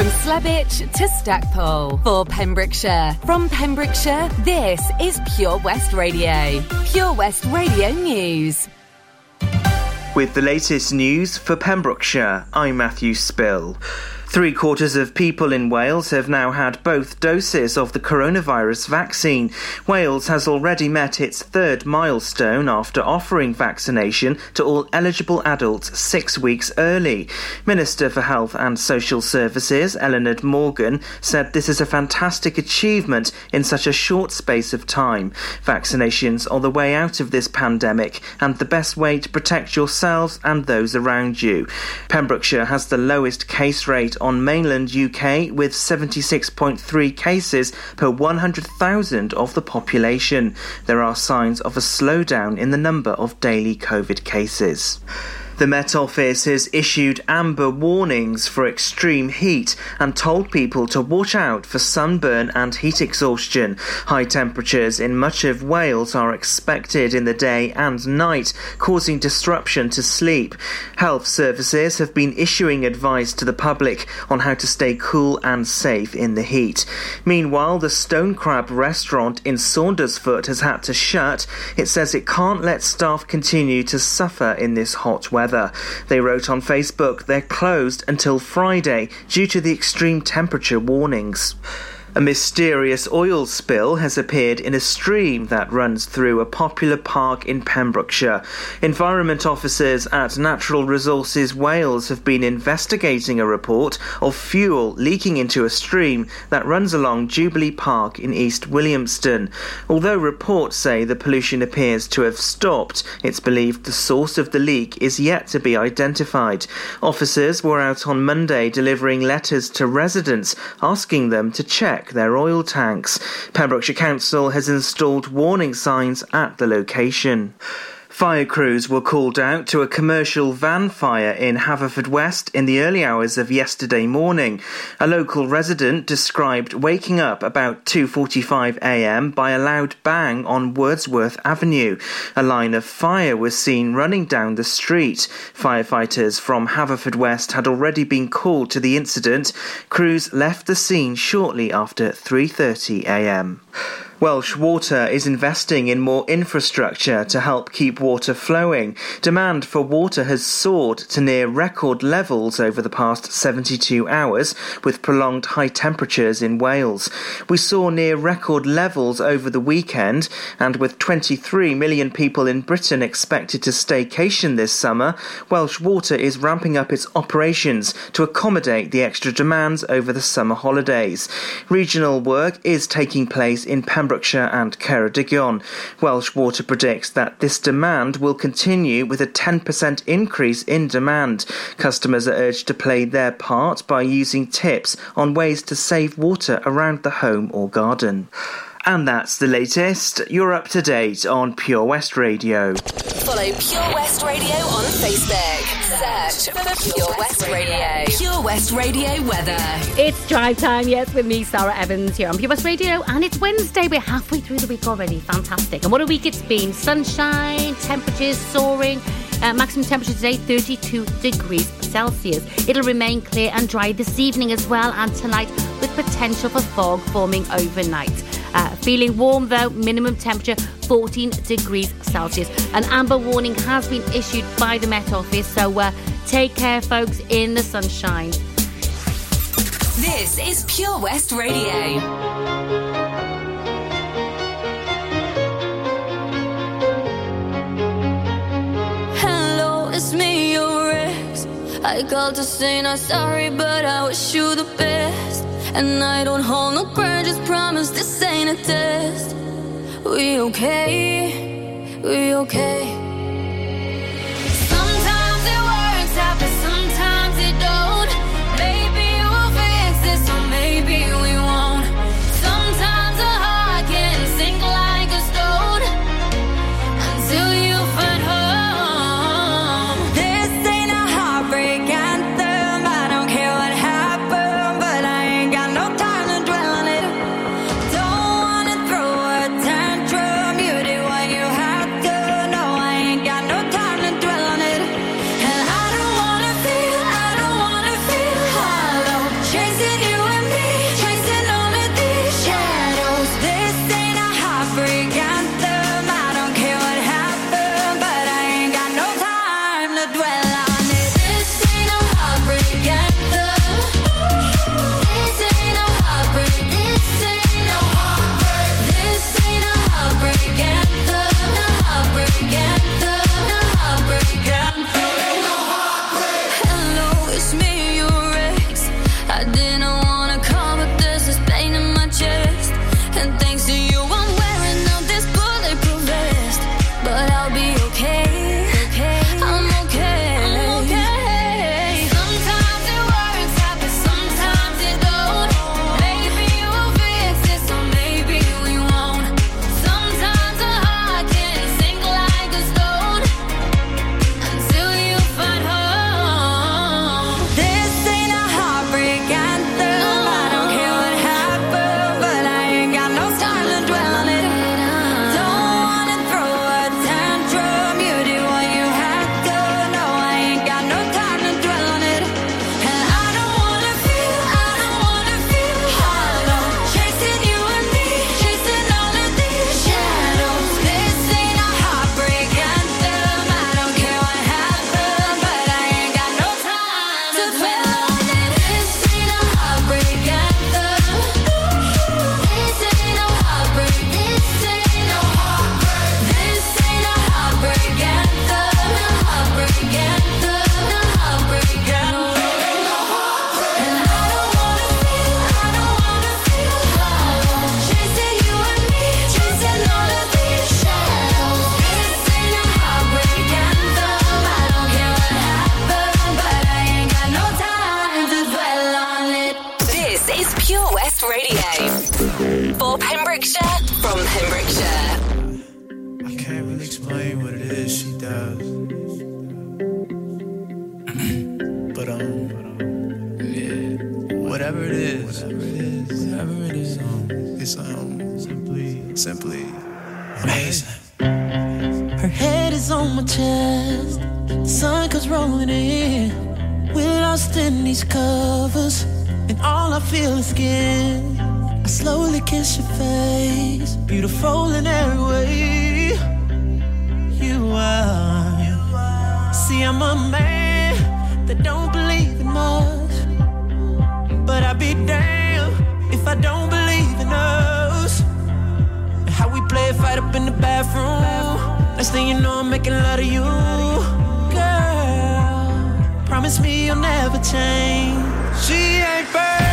From Slebech to Stackpole for Pembrokeshire. From Pembrokeshire, this is Pure West Radio. Pure West Radio News. With the latest news for Pembrokeshire, I'm Matthew Spill. Three quarters of people in Wales have now had both doses of the coronavirus vaccine. Wales has already met its third milestone after offering vaccination to all eligible adults six weeks early. Minister for Health and Social Services, Eluned Morgan, said this is a fantastic achievement in such a short space of time. Vaccinations are the way out of this pandemic and the best way to protect yourselves and those around you. Pembrokeshire has the lowest case rate on mainland UK with 76.3 cases per 100,000 of the population. There are signs of a slowdown in the number of daily COVID cases. The Met Office has issued amber warnings for extreme heat and told people to watch out for sunburn and heat exhaustion. High temperatures in much of Wales are expected in the day and night, causing disruption to sleep. Health services have been issuing advice to the public on how to stay cool and safe in the heat. Meanwhile, the Stone Crab restaurant in Saundersfoot has had to shut. It says it can't let staff continue to suffer in this hot weather weather. They wrote on Facebook they're closed until Friday due to the extreme temperature warnings. A mysterious oil spill has appeared in a stream that runs through a popular park in Pembrokeshire. Environment officers at Natural Resources Wales have been investigating a report of fuel leaking into a stream that runs along Jubilee Park in East Williamston. Although reports say the pollution appears to have stopped, it's believed the source of the leak is yet to be identified. Officers were out on Monday delivering letters to residents asking them to check check their oil tanks. Pembrokeshire Council has installed warning signs at the location. Fire crews were called out to a commercial van fire in Haverfordwest in the early hours of yesterday morning. A local resident described waking up about 2:45 a.m. by a loud bang on Wordsworth Avenue. A line of fire was seen running down the street. Firefighters from Haverfordwest had already been called to the incident. Crews left the scene shortly after 3:30 a.m. Welsh Water is investing in more infrastructure to help keep water flowing. Demand for water has soared to near record levels over the past 72 hours, with prolonged high temperatures in Wales. We saw near record levels over the weekend, and with 23 million people in Britain expected to staycation this summer, Welsh Water is ramping up its operations to accommodate the extra demands over the summer holidays. Regional work is taking place in Pembrokeshire Pembrokeshire and Ceredigion. Welsh Water predicts that this demand will continue with a 10% increase in demand. Customers are urged to play their part by using tips on ways to save water around the home or garden. And that's the latest. You're up to date on Pure West Radio. Follow Pure West Radio on Facebook. Search for Pure West Radio. Pure West Radio weather. It's drive time, yes, with me, Sara Evans, here on Pure West Radio. And it's Wednesday. We're halfway through the week already. Fantastic. And what a week it's been. Sunshine, temperatures soaring. Uh, maximum temperature today 32 degrees Celsius. It'll remain clear and dry this evening as well, and tonight with potential for fog forming overnight. Uh, feeling warm though, minimum temperature 14 degrees Celsius. An amber warning has been issued by the Met Office, so uh, take care, folks, in the sunshine. This is Pure West Radio. Hello, it's me. I called to say not sorry, but I wish you the best. And I don't hold no grudges, promise this ain't a test. We okay, we okay. Lost in these covers, and all I feel is skin. I slowly kiss your face, beautiful in every way. You are. See, I'm a man that don't believe in much, but I'd be damned if I don't believe in us. How we play a fight up in the bathroom. Next thing you know, I'm making love to you. Promise me you'll never change. She ain't perfect,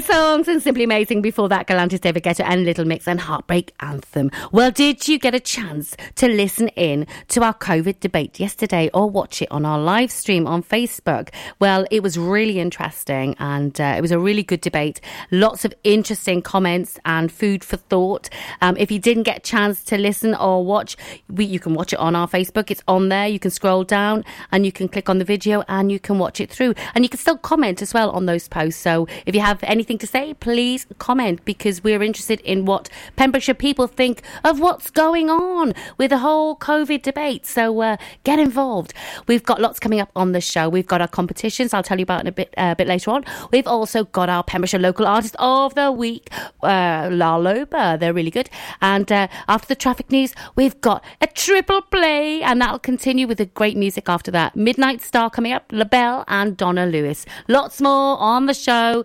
Songs and Simply Amazing before that, Galantis David Guetta and Little Mix and Heartbreak Anthem. Well, did you get a chance to listen in to our COVID debate yesterday or watch it on our live stream on Facebook? Well, it was really interesting and uh, it was a really good debate. Lots of interesting comments and food for thought. Um, if you didn't get a chance to listen or watch, we, you can watch it on our Facebook. It's on there. You can scroll down and you can click on the video and you can watch it through. And you can still comment as well on those posts. So if you have anything to say, please comment because we're interested in what Pembrokeshire people think of what's going on with the whole COVID debate. So uh, get involved. We've got lots coming up on the show. We've got our competitions. I'll tell you about in a bit uh, a bit later on. We've also got our Pembrokeshire Local Artist of the Week, uh, La Loba. They're really good. And uh, after the traffic news, we've got a triple play, and that'll continue with the great music after that. Midnight Star coming up, LaBelle and Donna Lewis. Lots more on the show.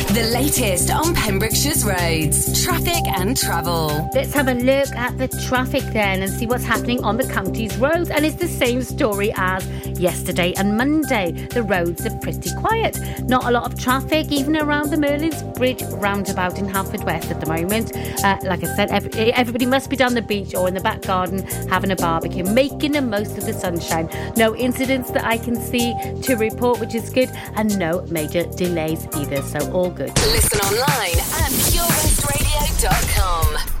The latest on Pembrokeshire's roads, traffic and travel. Let's have a look at the traffic then and see what's happening on the county's roads. And it's the same story as yesterday and Monday. The roads are pretty quiet. Not a lot of traffic, even around the Merlin's Bridge roundabout in Haverfordwest at the moment. Uh, like I said, every, everybody must be down the beach or in the back garden having a barbecue, making the most of the sunshine. No incidents that I can see to report, which is good, and no major delays either. So all good. Listen online at purewestradio.com.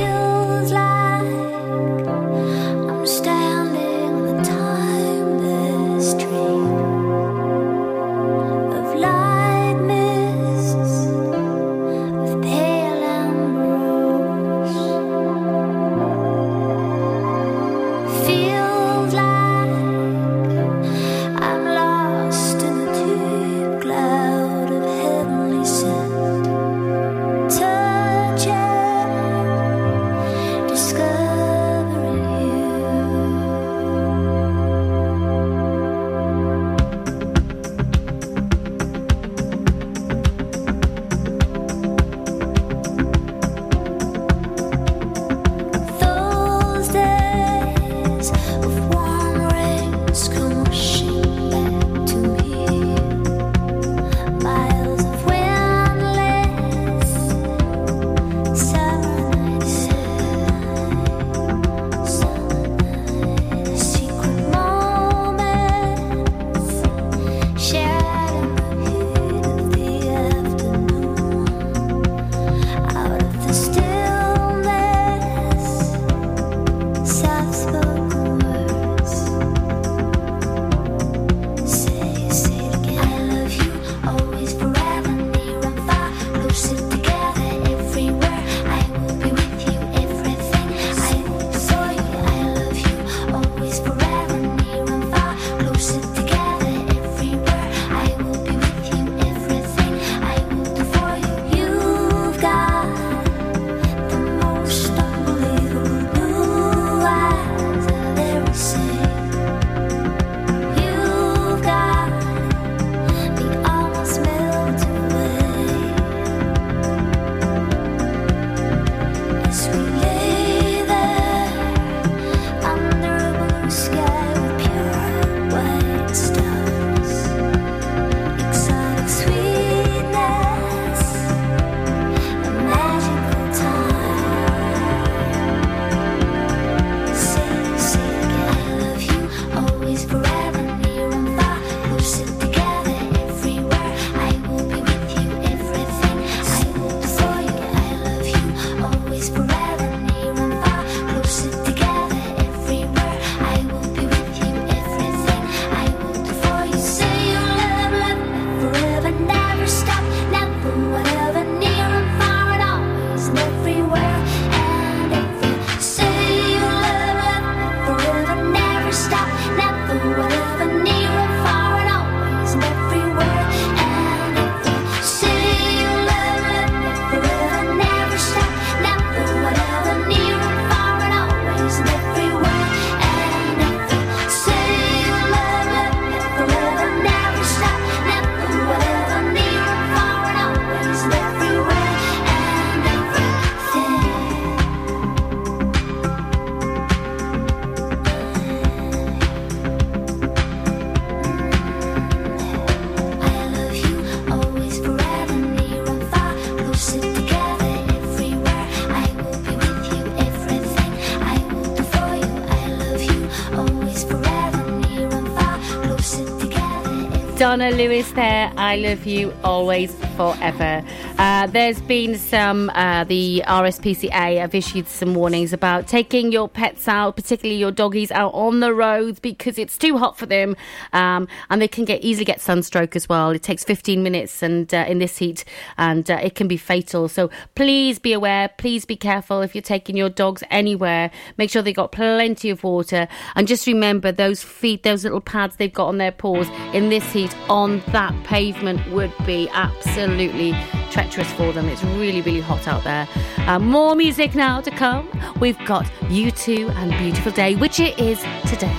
Donna Lewis there. I love you always, forever. Uh, there's been some, uh, the RSPCA have issued some warnings about taking your pets out, particularly your doggies, out on the roads because it's too hot for them um, and they can get easily get sunstroke as well. It takes 15 minutes and uh, in this heat and uh, it can be fatal. So please be aware, please be careful if you're taking your dogs anywhere. Make sure they've got plenty of water and just remember those feet, those little pads they've got on their paws in this heat on that pavement would be absolutely treacherous for them. It's really, really hot out there. Uh, more music now to come. We've got U2 and Beautiful Day, which it is today.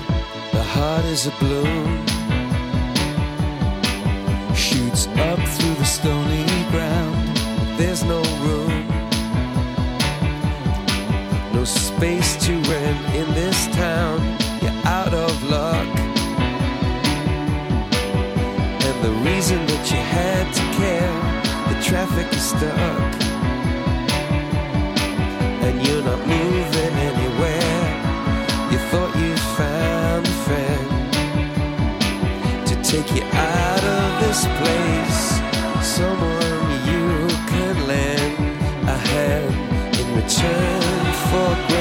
The heart is a bloom, shoots up through the stony ground. There's no room, no space to rent in this town. You're out of luck. And the reason that you had to care, traffic is stuck. And you're not moving anywhere. You thought you found a friend to take you out of this place. Someone you can lend a hand in return for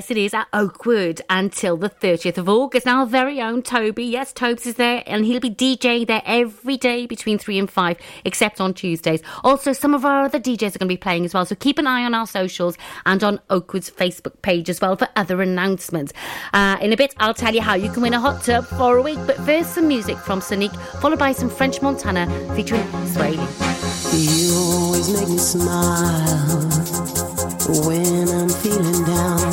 Yes, it is at Oakwood until the 30th of August. Now, our very own Toby. Yes, Tobes is there and he'll be DJing there every day between 3 and 5, except on Tuesdays. Also, some of our other DJs are going to be playing as well. So keep an eye on our socials and on Oakwood's Facebook page as well for other announcements. Uh, in a bit, I'll tell you how you can win a hot tub for a week. But first, some music from Sonique, followed by some French Montana featuring Swae Lee. You always make me smile when I'm feeling down.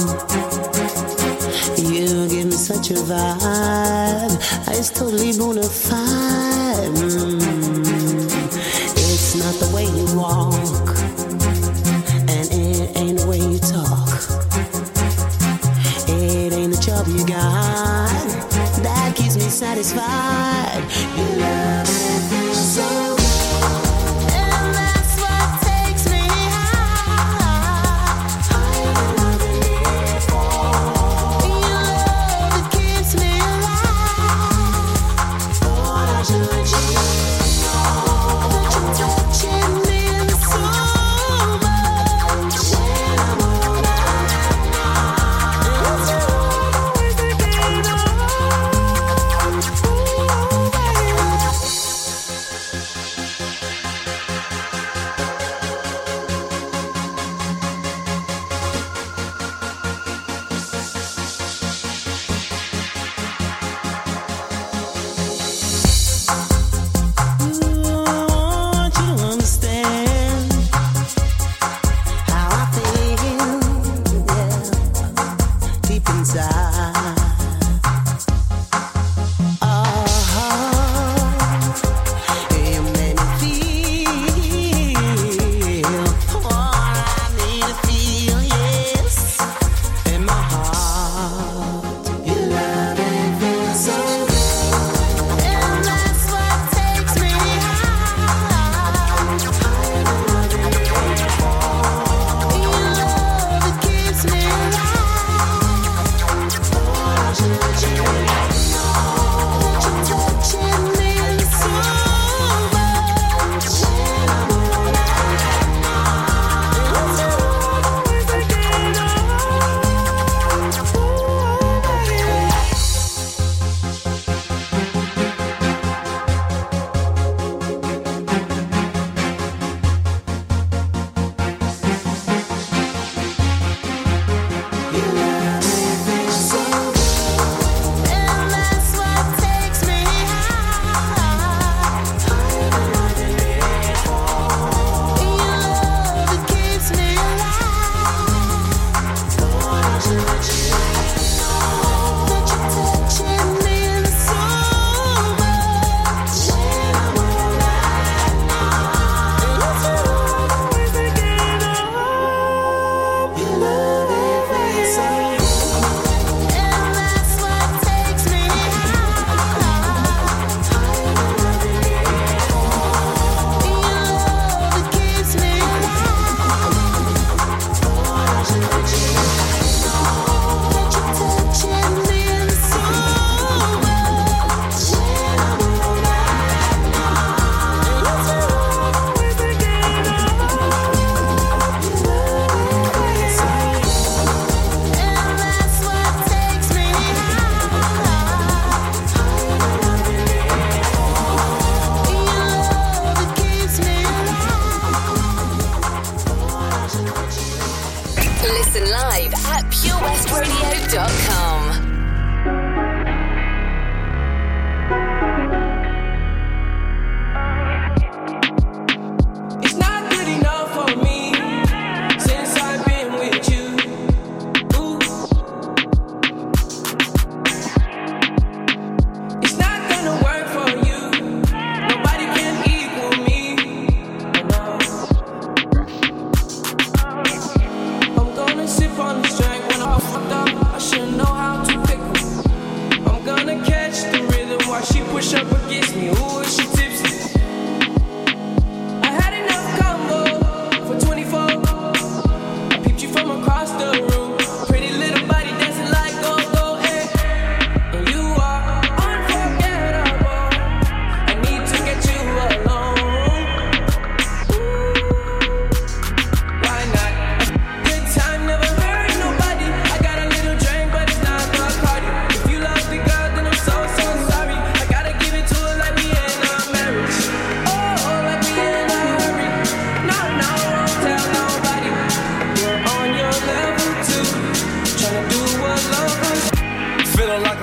You give me such a vibe, it's totally bona fide. Mm. It's not the way you walk, and it ain't the way you talk. It ain't the job you got that keeps me satisfied.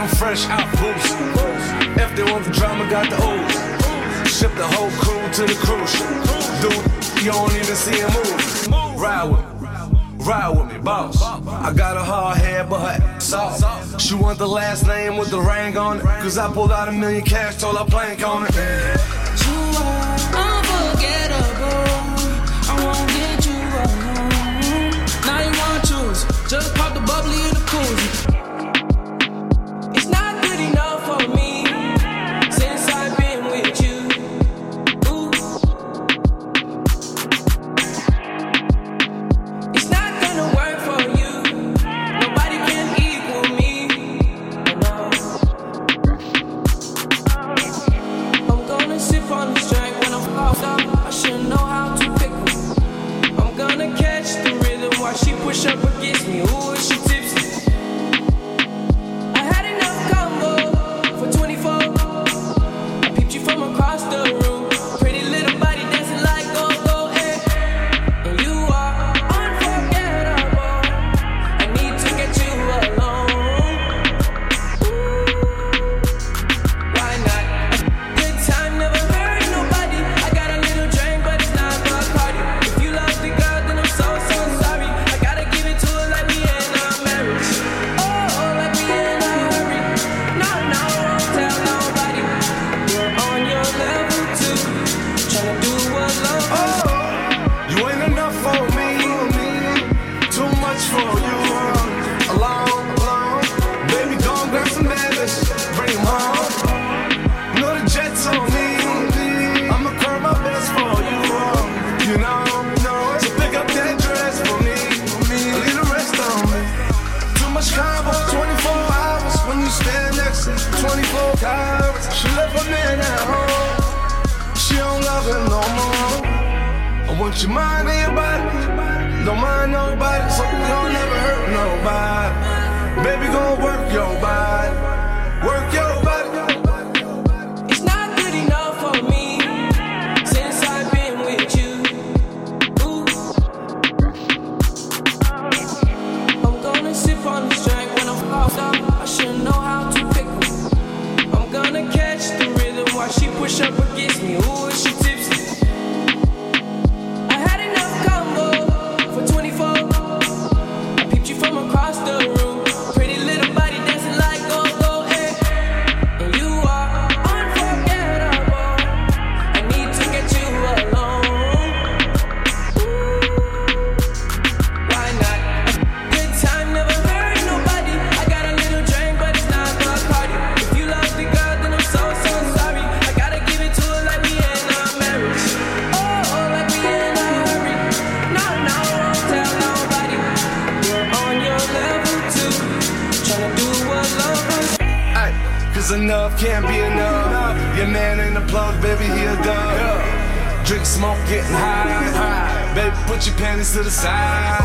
fresh out boots. If they want the drama, got the o's. Ship the whole crew to the cruise. Dude, you don't even see a move. Ride with me, ride with me, boss. I got a hard head, but her. She want the last name with the ring on it. Cause I pulled out a million cash, told her plank on it. You know the jets on me. I'ma curl my best for you. You know, so pick up that dress for me. Leave the rest on me. Too much combo, 24 hours when you stand next to 24 hours. She left a man at home. She don't love him no more. I want your mind and your body. Don't mind nobody, so don't never hurt nobody. Baby, gon' work your body. getting high, high. Baby, put your panties to the side.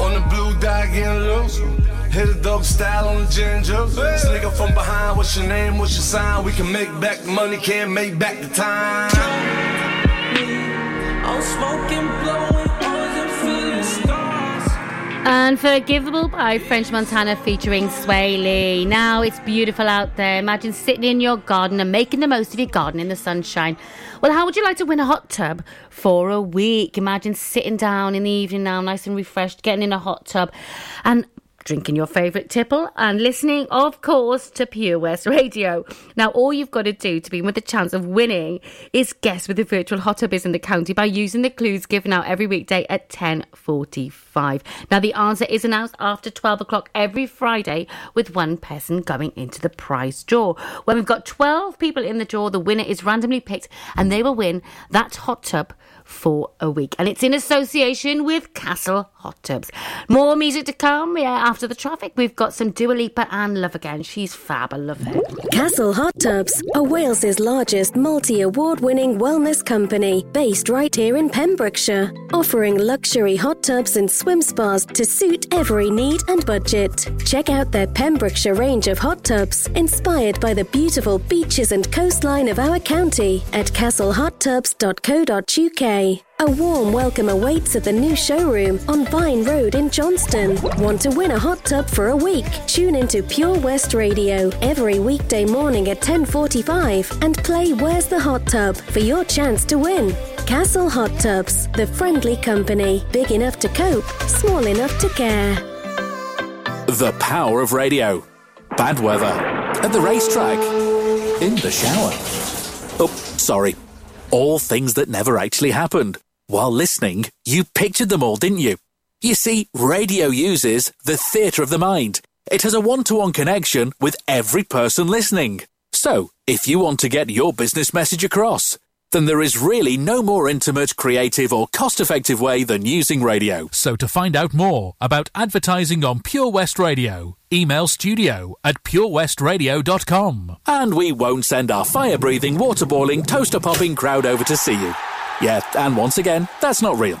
On the blue dot, getting loose. Hit a dope style on the ginger. juice. Sneak up from behind. What's your name? What's your sign? We can make back the money, can't make back the time. I'm smoking, blowing. Unforgivable by French Montana featuring Swae Lee. Now it's beautiful out there. Imagine sitting in your garden and making the most of your garden in the sunshine. Well, how would you like to win a hot tub for a week? Imagine sitting down in the evening now, nice and refreshed, getting in a hot tub and drinking your favourite tipple and listening, of course, to Pure West Radio. Now, all you've got to do to be with a chance of winning is guess where the virtual hot tub is in the county by using the clues given out every weekday at 10.45. Now, the answer is announced after 12 o'clock every Friday with one person going into the prize draw. When we've got 12 people in the draw, the winner is randomly picked and they will win that hot tub for a week. And it's in association with Castle Hot Tubs. More music to come. Yeah, after the traffic, we've got some Dua Lipa and Love Again. She's fab. I love her. Castle Hot Tubs are Wales's largest multi award winning wellness company based right here in Pembrokeshire, offering luxury hot tubs and swim spas to suit every need and budget. Check out their Pembrokeshire range of hot tubs inspired by the beautiful beaches and coastline of our county at castlehottubs.co.uk. A warm welcome awaits at the new showroom on Vine Road in Johnston. Want to win a hot tub for a week? Tune into Pure West Radio every weekday morning at 10:45 and play Where's the Hot Tub for your chance to win. Castle Hot Tubs, the friendly company, big enough to cope, small enough to care. The power of radio. Bad weather. At the racetrack. In the shower. Oh, sorry. All things that never actually happened. While listening, you pictured them all, didn't you? You see, radio uses the theatre of the mind. It has a one to one connection with every person listening. So, if you want to get your business message across, then there is really no more intimate, creative, or cost effective way than using radio. So to find out more about advertising on Pure West Radio, email studio at purewestradio.com. And we won't send our fire breathing, water boiling, toaster popping crowd over to see you. Yeah, and once again, that's not real.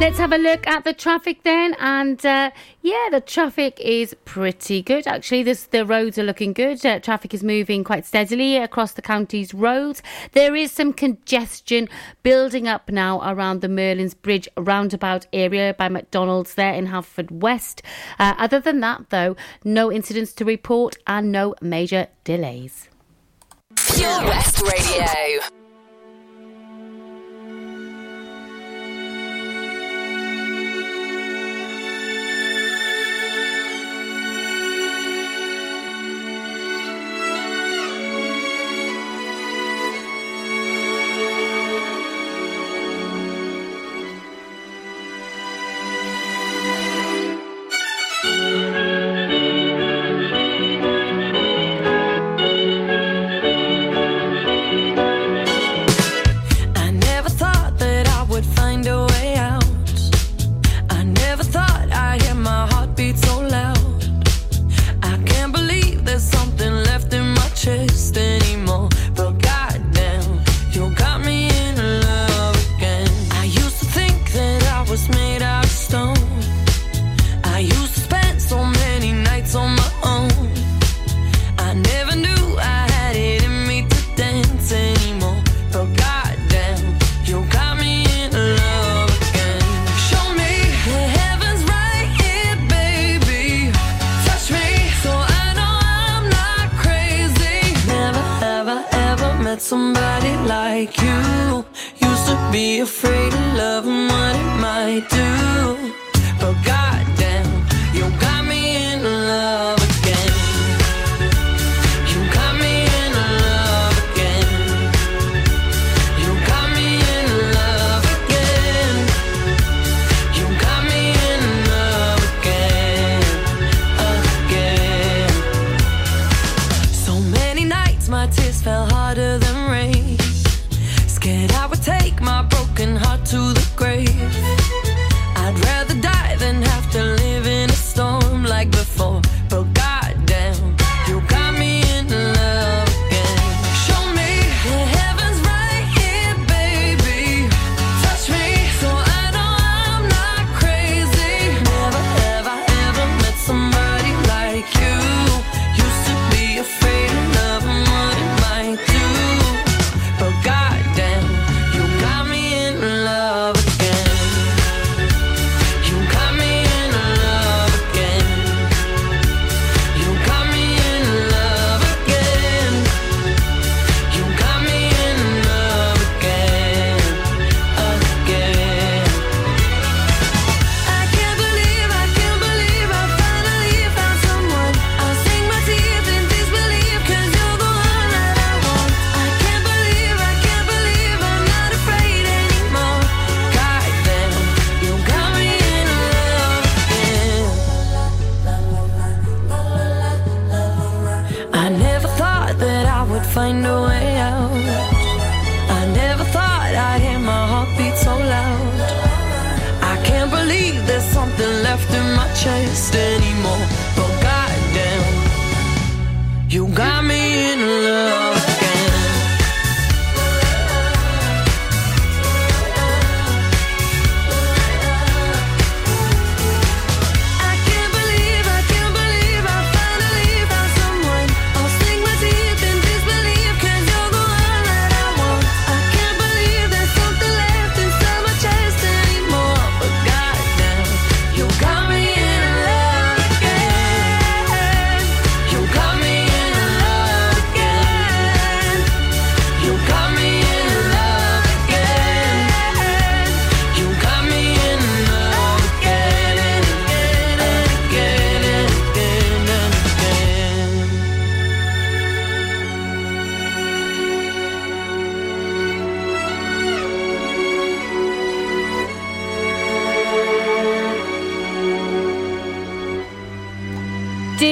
Let's have a look at the traffic then. And uh, yeah, the traffic is pretty good. Actually, this, the roads are looking good. Uh, traffic is moving quite steadily across the county's roads. There is some congestion building up now around the Merlin's Bridge roundabout area by McDonald's there in Haverfordwest. Uh, other than that, though, no incidents to report and no major delays. Pure West Radio.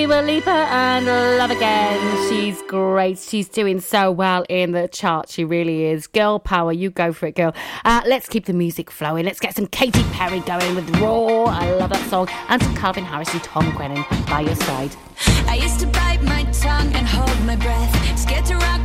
Dua Lipa and Love Again. She's great. She's doing so well in the chart. She really is. Girl power. You go for it, girl. Uh, let's keep the music flowing. Let's get some Katy Perry going with Roar. I love that song. And some Calvin Harris and Tom Grennan by your side. I used to bite my tongue and hold my breath. Scared to rock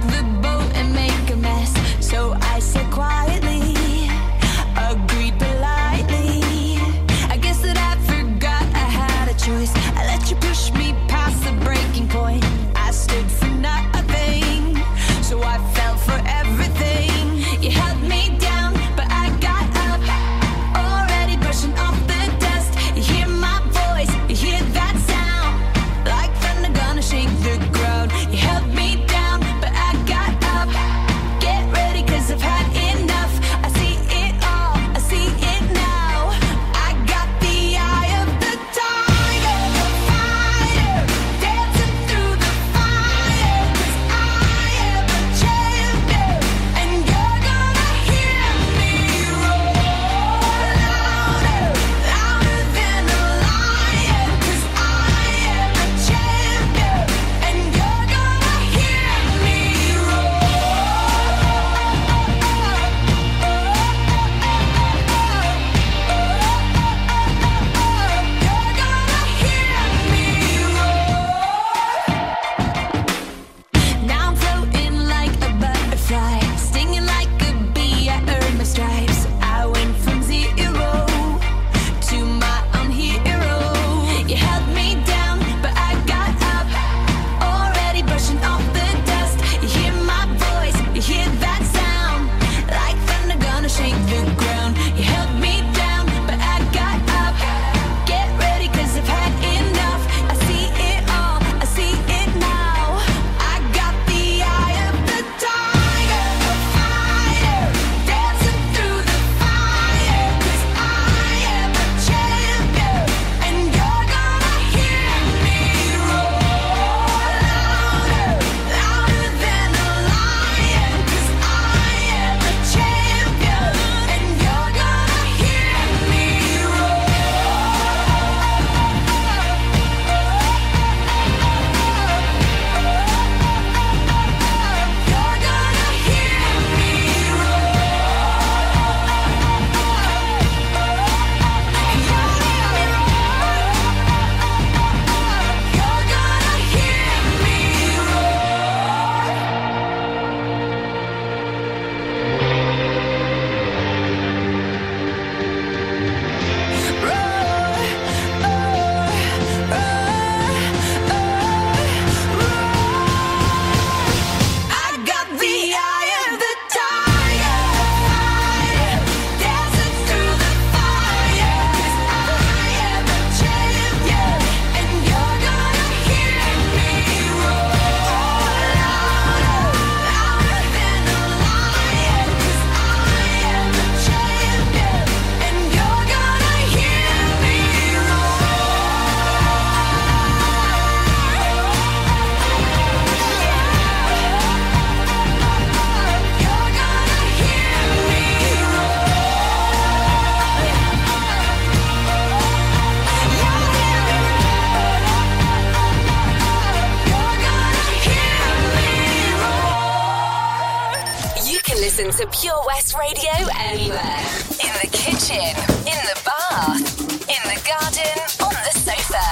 to Pure West Radio anywhere. In the kitchen, in the bath, in the garden, on the sofa,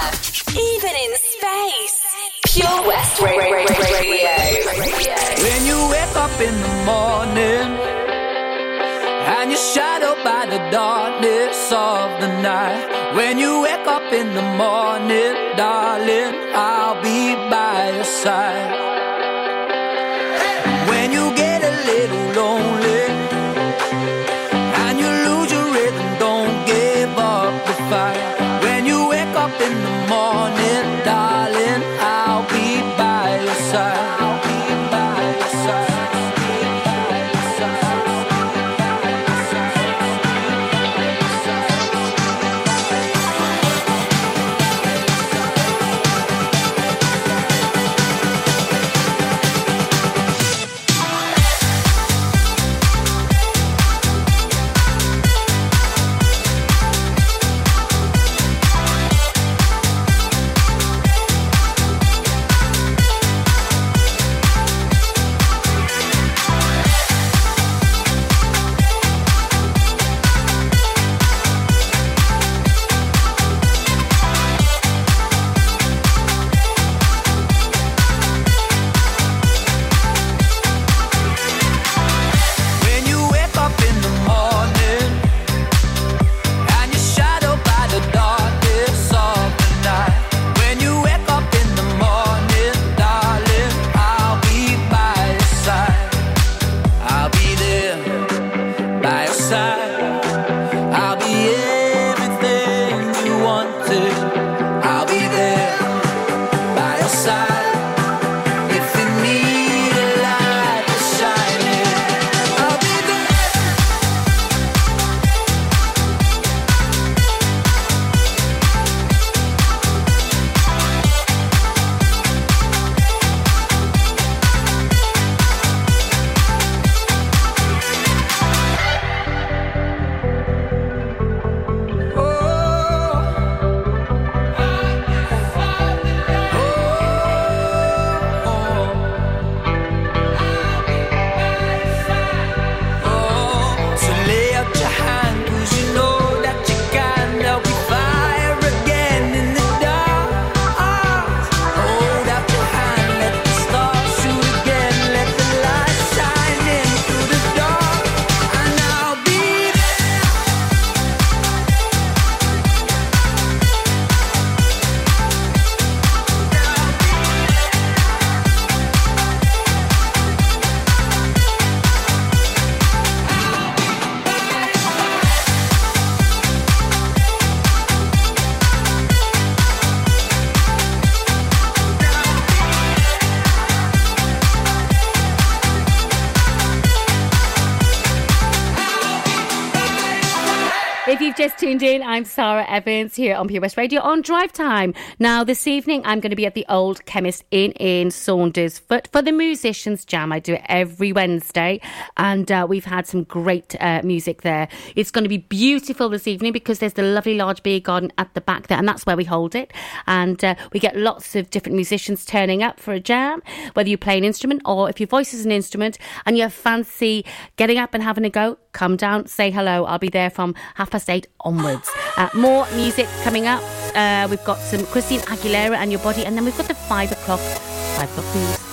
even in space. Pure West Ra- Ra- Ra- Radio. When you wake up in the morning and you're shadowed by the darkness of the night. When you wake up in the morning, darling, I'll be by your side. I'm Sara Evans here on Pure West Radio on Drive Time. Now, this evening, I'm going to be at the Old Chemist Inn in Saundersfoot for the Musicians Jam. I do it every Wednesday, and uh, we've had some great uh, music there. It's going to be beautiful this evening because there's the lovely large beer garden at the back there, and that's where we hold it. And uh, we get lots of different musicians turning up for a jam, whether you play an instrument or if your voice is an instrument and you fancy getting up and having a go, come down, say hello. I'll be there from half past eight onwards. Uh, more music coming up. Uh, we've got some Christine Aguilera and Your Body, and then we've got the five o'clock, five o'clock news.